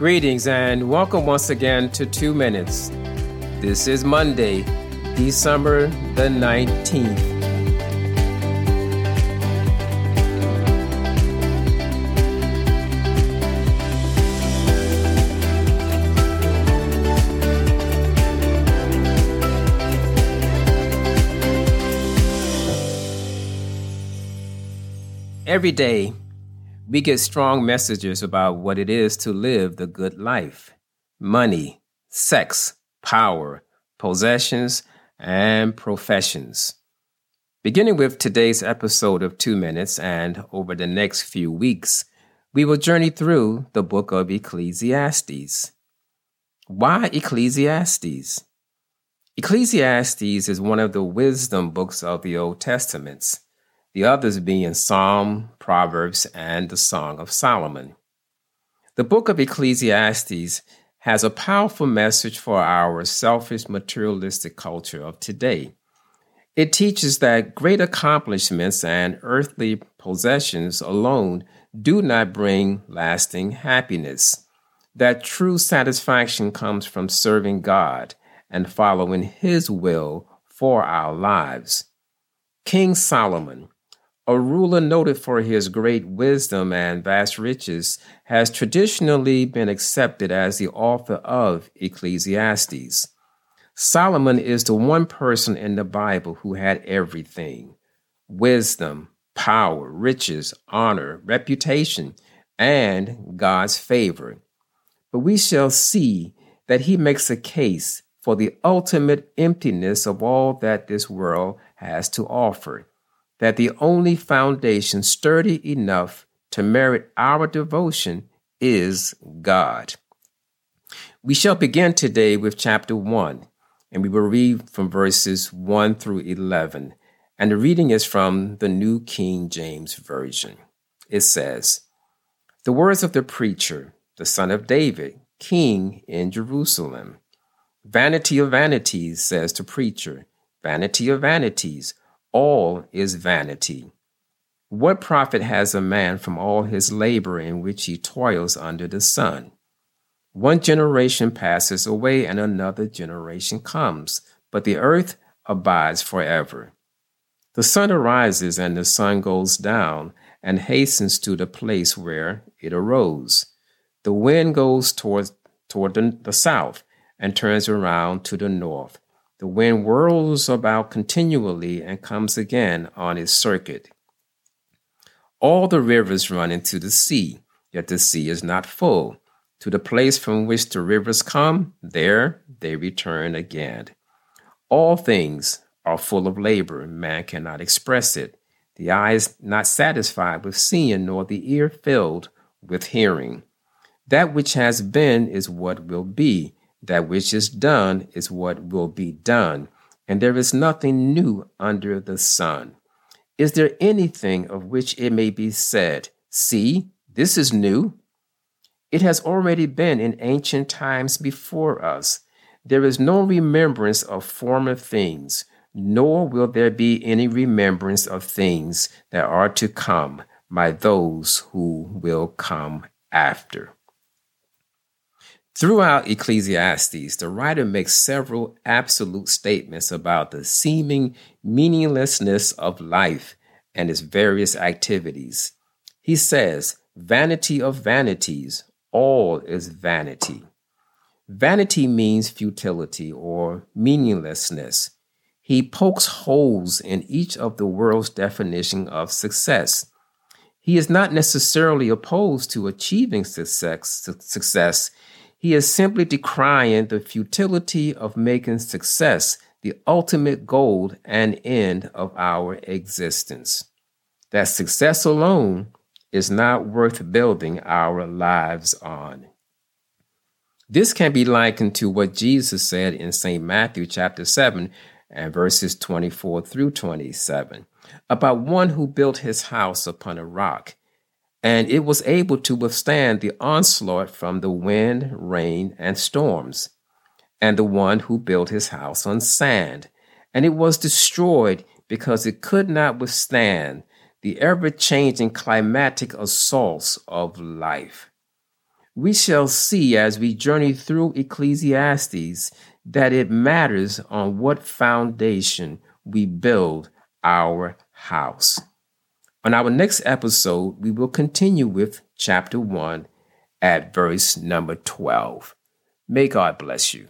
Greetings and welcome once again to Two Minutes. This is Monday, December the 19th. Every day, we get strong messages about what it is to live the good life money, sex, power, possessions, and professions. Beginning with today's episode of Two Minutes and over the next few weeks, we will journey through the book of Ecclesiastes. Why Ecclesiastes? Ecclesiastes is one of the wisdom books of the Old Testaments the others being Psalm, Proverbs, and the Song of Solomon. The book of Ecclesiastes has a powerful message for our selfish materialistic culture of today. It teaches that great accomplishments and earthly possessions alone do not bring lasting happiness, that true satisfaction comes from serving God and following His will for our lives. King Solomon, a ruler noted for his great wisdom and vast riches, has traditionally been accepted as the author of Ecclesiastes. Solomon is the one person in the Bible who had everything wisdom, power, riches, honor, reputation, and God's favor. But we shall see that he makes a case for the ultimate emptiness of all that this world has to offer that the only foundation sturdy enough to merit our devotion is God. We shall begin today with chapter 1, and we will read from verses 1 through 11. And the reading is from the New King James Version. It says, The words of the preacher, the son of David, king in Jerusalem. Vanity of vanities, says the preacher, vanity of vanities all is vanity. What profit has a man from all his labor in which he toils under the sun? One generation passes away and another generation comes, but the earth abides forever. The sun arises and the sun goes down and hastens to the place where it arose. The wind goes toward, toward the, the south and turns around to the north. The wind whirls about continually and comes again on its circuit. All the rivers run into the sea, yet the sea is not full. To the place from which the rivers come, there they return again. All things are full of labor, and man cannot express it. The eye is not satisfied with seeing, nor the ear filled with hearing. That which has been is what will be that which is done is what will be done, and there is nothing new under the sun. Is there anything of which it may be said, See, this is new? It has already been in ancient times before us. There is no remembrance of former things, nor will there be any remembrance of things that are to come by those who will come after. Throughout Ecclesiastes, the writer makes several absolute statements about the seeming meaninglessness of life and its various activities. He says, Vanity of vanities, all is vanity. Vanity means futility or meaninglessness. He pokes holes in each of the world's definition of success. He is not necessarily opposed to achieving success, success he is simply decrying the futility of making success the ultimate goal and end of our existence. That success alone is not worth building our lives on. This can be likened to what Jesus said in St. Matthew chapter 7 and verses 24 through 27 about one who built his house upon a rock and it was able to withstand the onslaught from the wind, rain, and storms, and the one who built his house on sand, and it was destroyed because it could not withstand the ever changing climatic assaults of life. we shall see as we journey through Ecclesiastes that it matters on what foundation we build our house. On our next episode, we will continue with chapter 1 at verse number 12. May God bless you.